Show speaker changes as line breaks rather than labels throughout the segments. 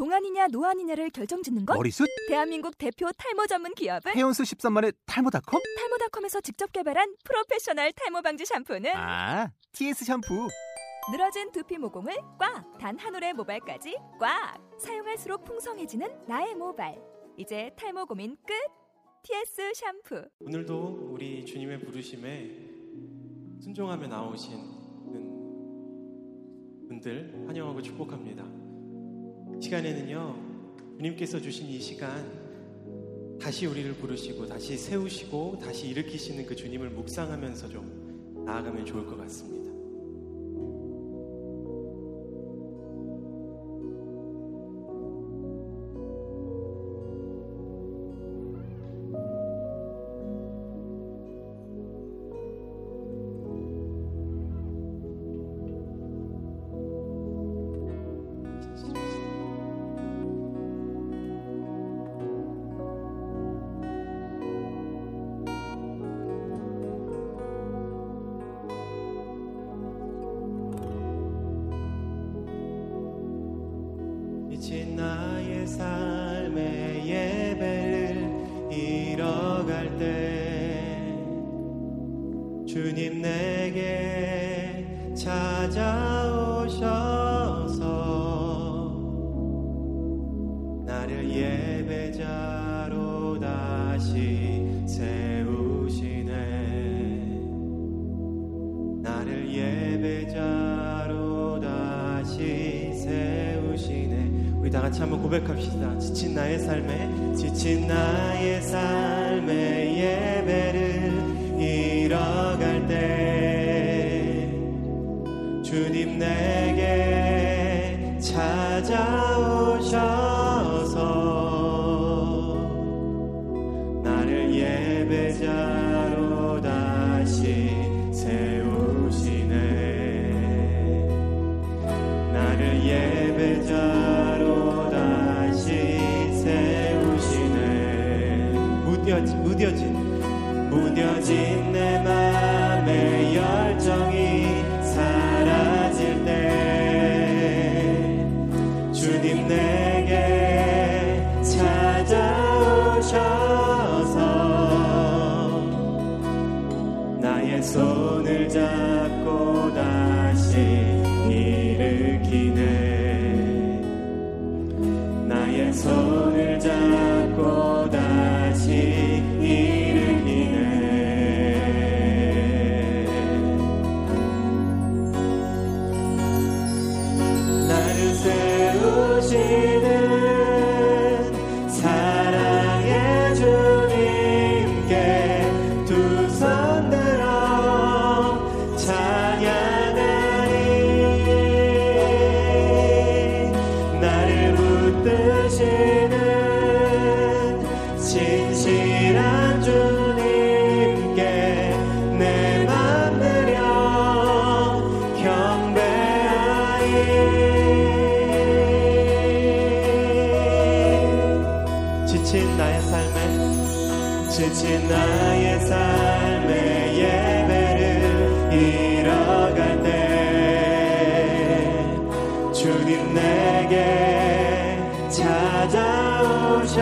동안이냐 노안이냐를 결정짓는 것?
머리숱?
대한민국 대표 탈모 전문 기업은
헤어수 13만의 탈모닷컴?
탈모닷컴에서 직접 개발한 프로페셔널 탈모 방지 샴푸는
아, TS 샴푸.
늘어진 두피 모공을 꽉! 단 한 올의 모발까지 꽉! 사용할수록 풍성해지는 나의 모발. 이제 탈모 고민 끝! TS 샴푸.
오늘도 우리 주님의 부르심에 순종하며 나오신 분들 환영하고 축복합니다. 이 시간에는요, 주님께서 주신 이 시간 다시 우리를 부르시고 다시 세우시고 다시 일으키시는 그 주님을 묵상하면서 좀 나아가면 좋을 것 같습니다. 지친 나의 삶의 예배를 잃어갈 때 주님 내게 찾아 같이 한번 고백합시다. 지친 나의 삶에 지친 나의 삶의 무뎌진 내 맘의 열정이 지친 나의 삶에 지친 나의 삶의 예배를 잃어갈 때 주님 내게 찾아오셔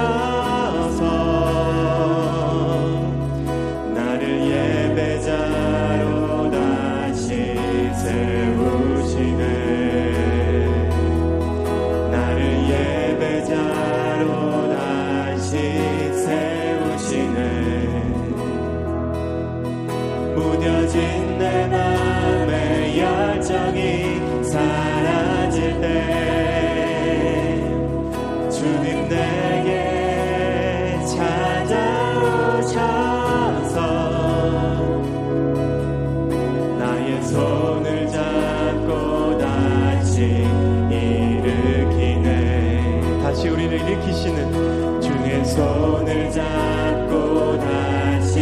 일으키시는 주의 손을 잡고 다시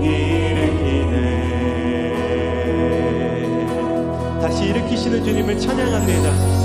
일으키네. 다시 일으키시는 주님을 찬양합니다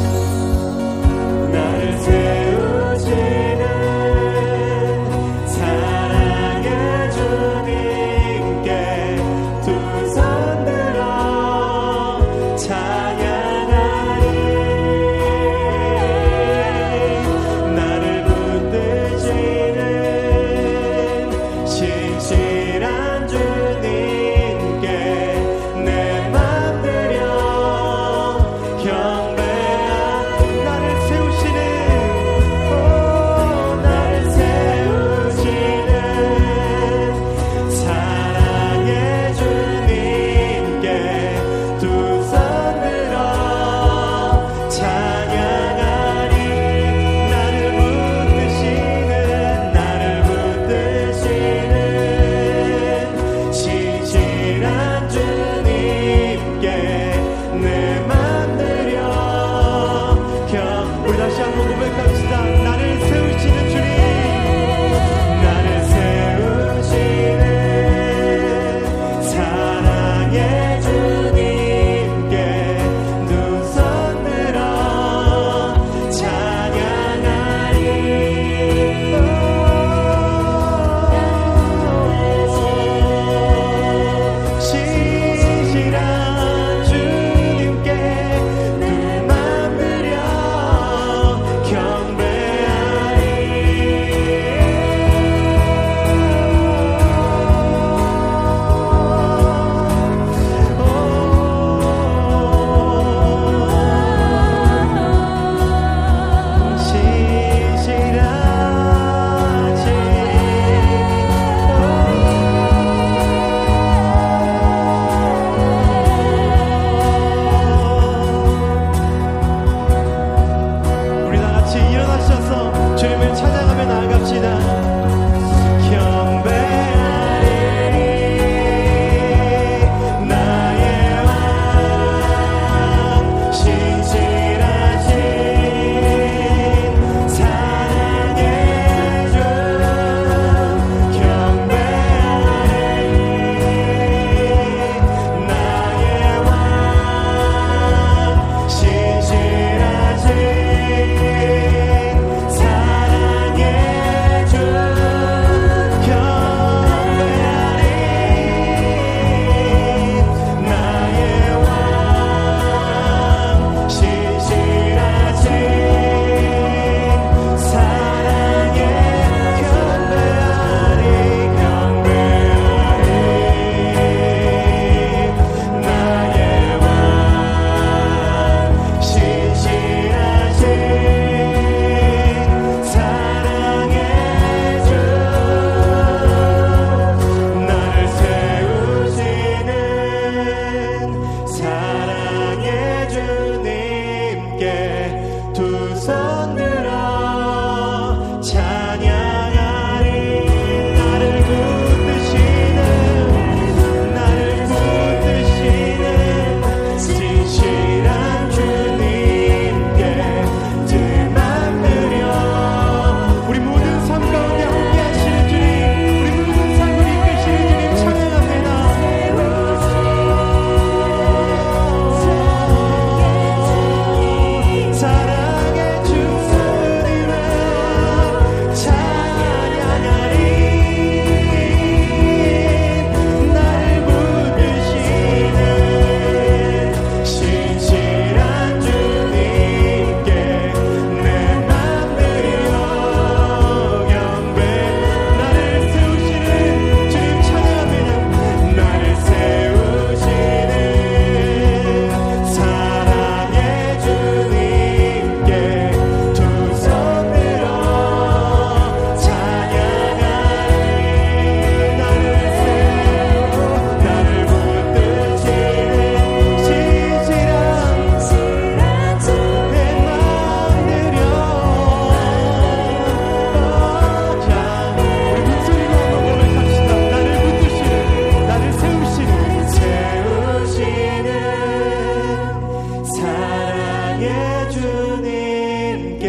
나의 주님께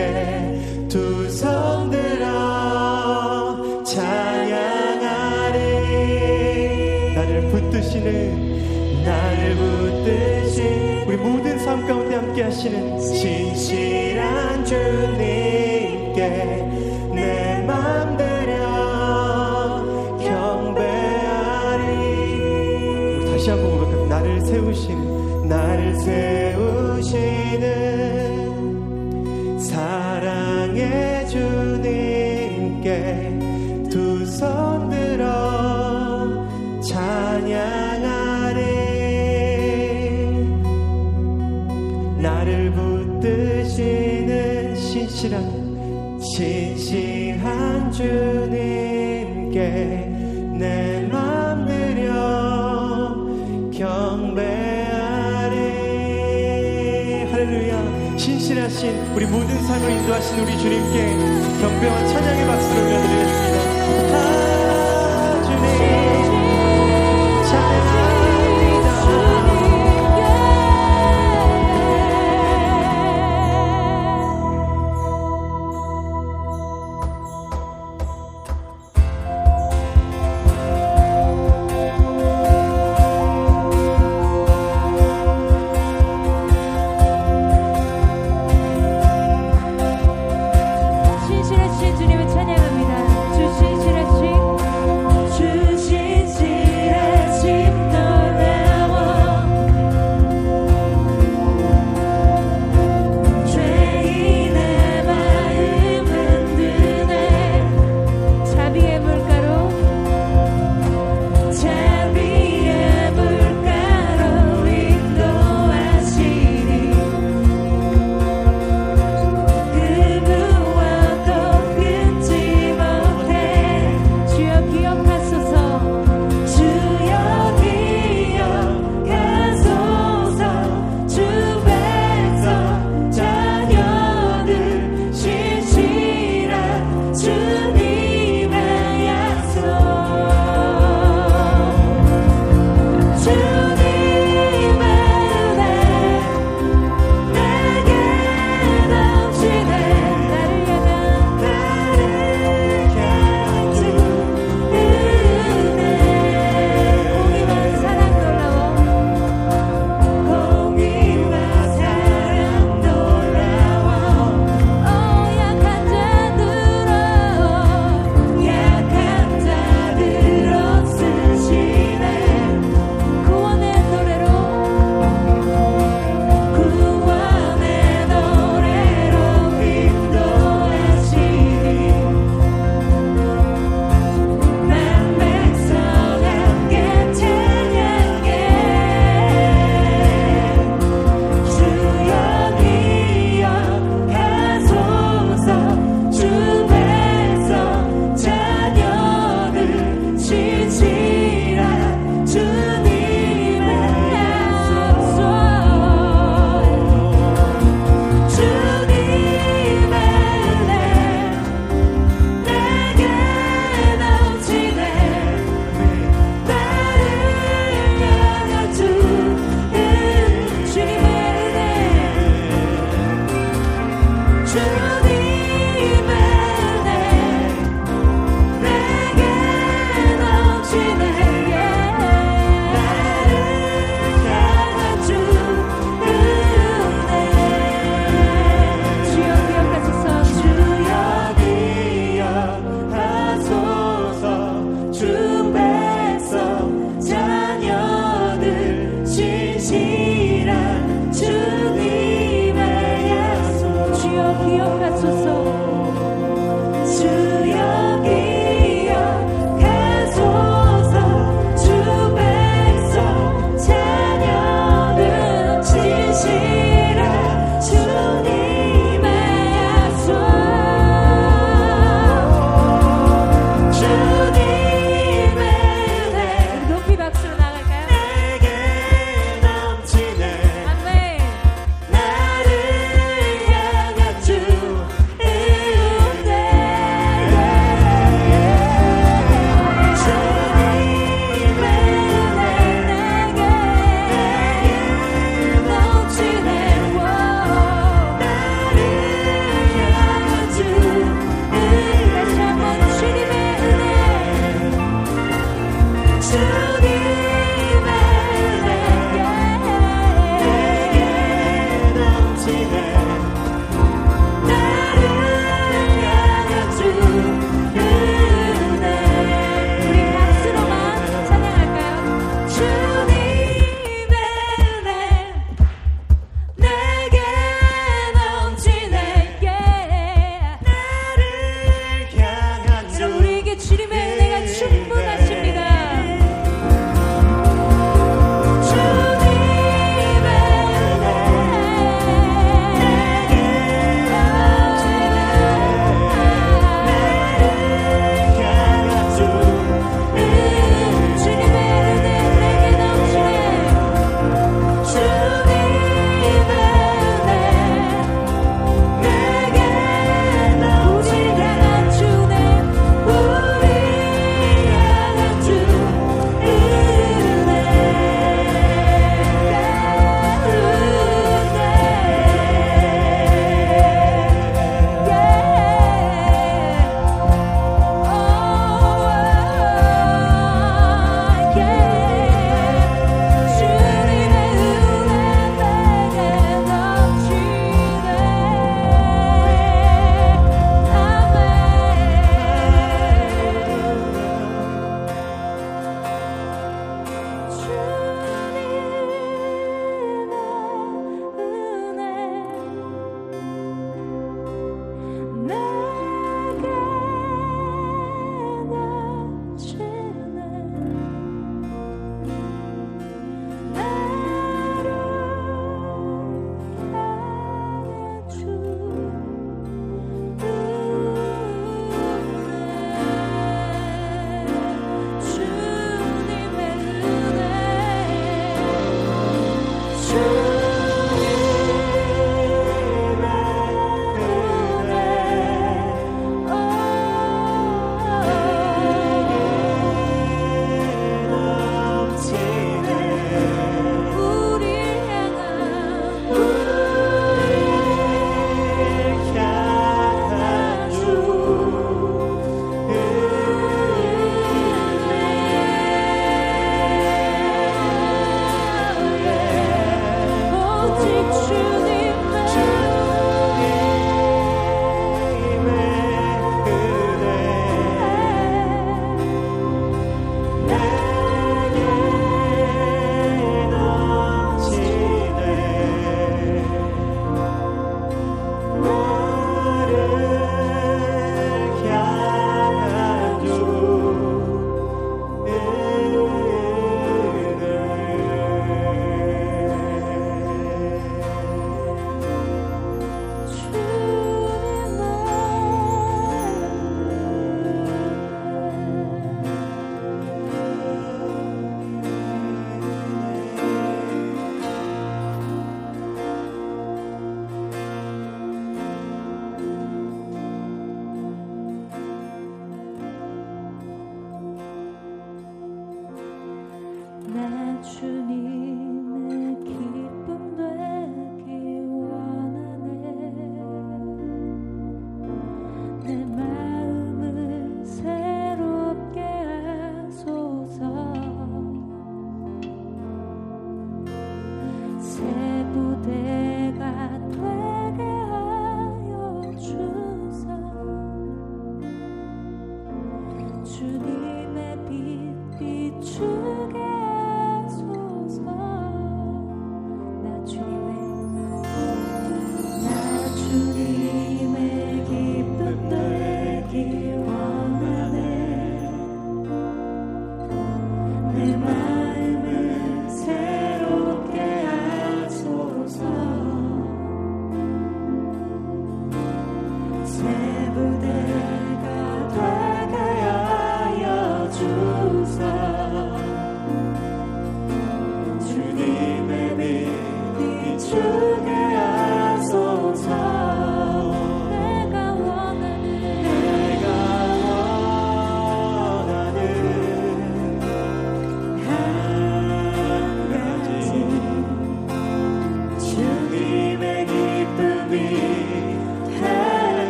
두 손 들어 찬양하리. 나를 붙드시는 나를 붙드신 우리 모든 삶 가운데 함께 하시는 진실한 주님께 내맘 들여 경배하리. 다시 한번 고백합니다. 나를 세우신 나를 세우신 우리 모든 삶을 인도하신 우리 주님께 경배와 찬양의
박수를
올려드리겠습니다.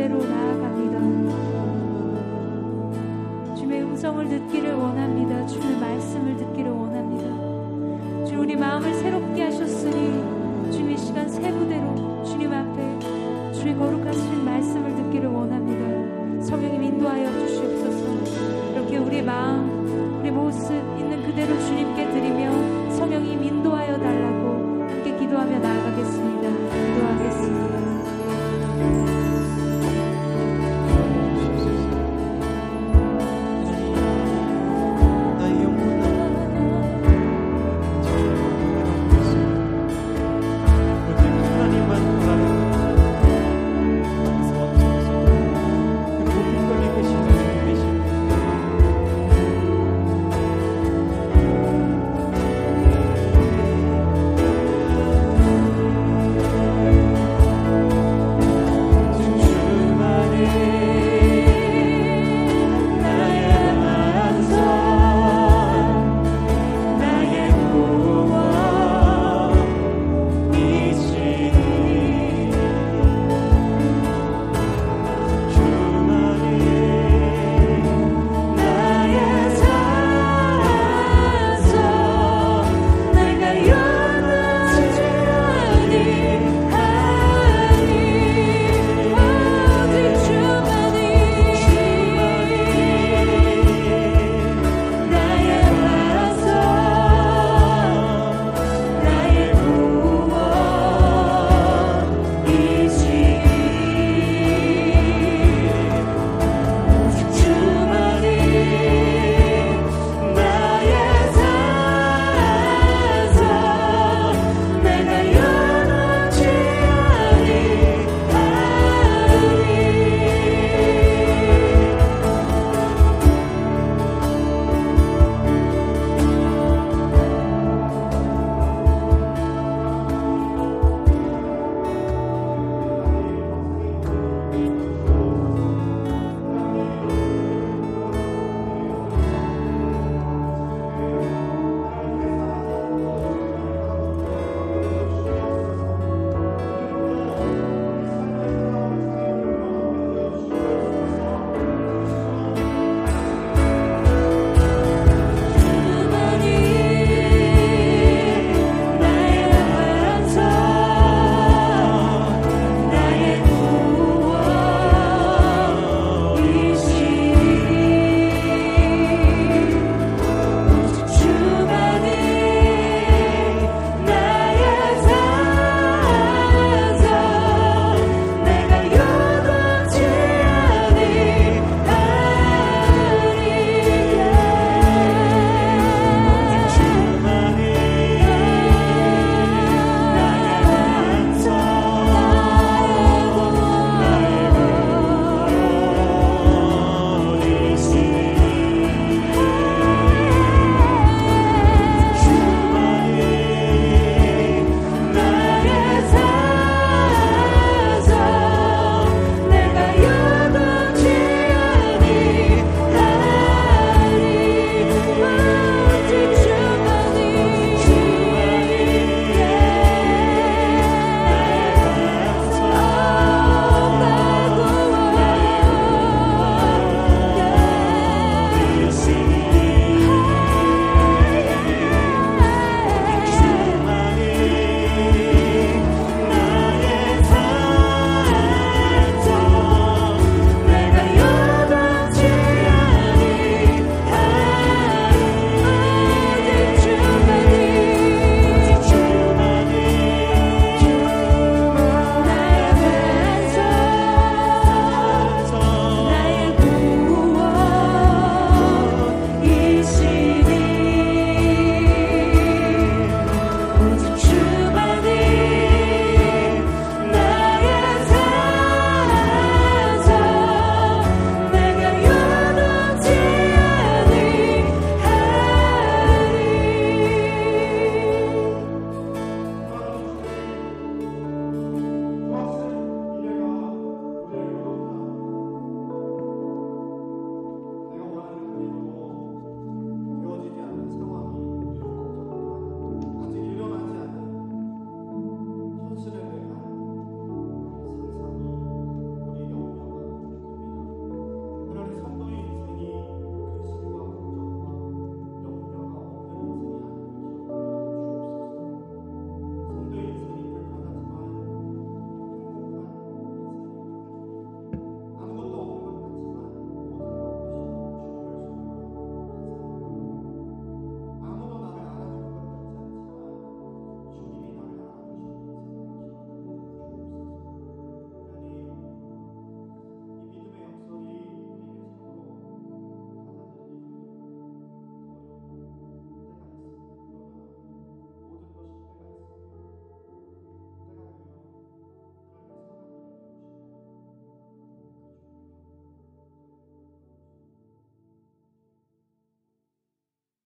그대로 나아갑니다. 주의 음성을 듣기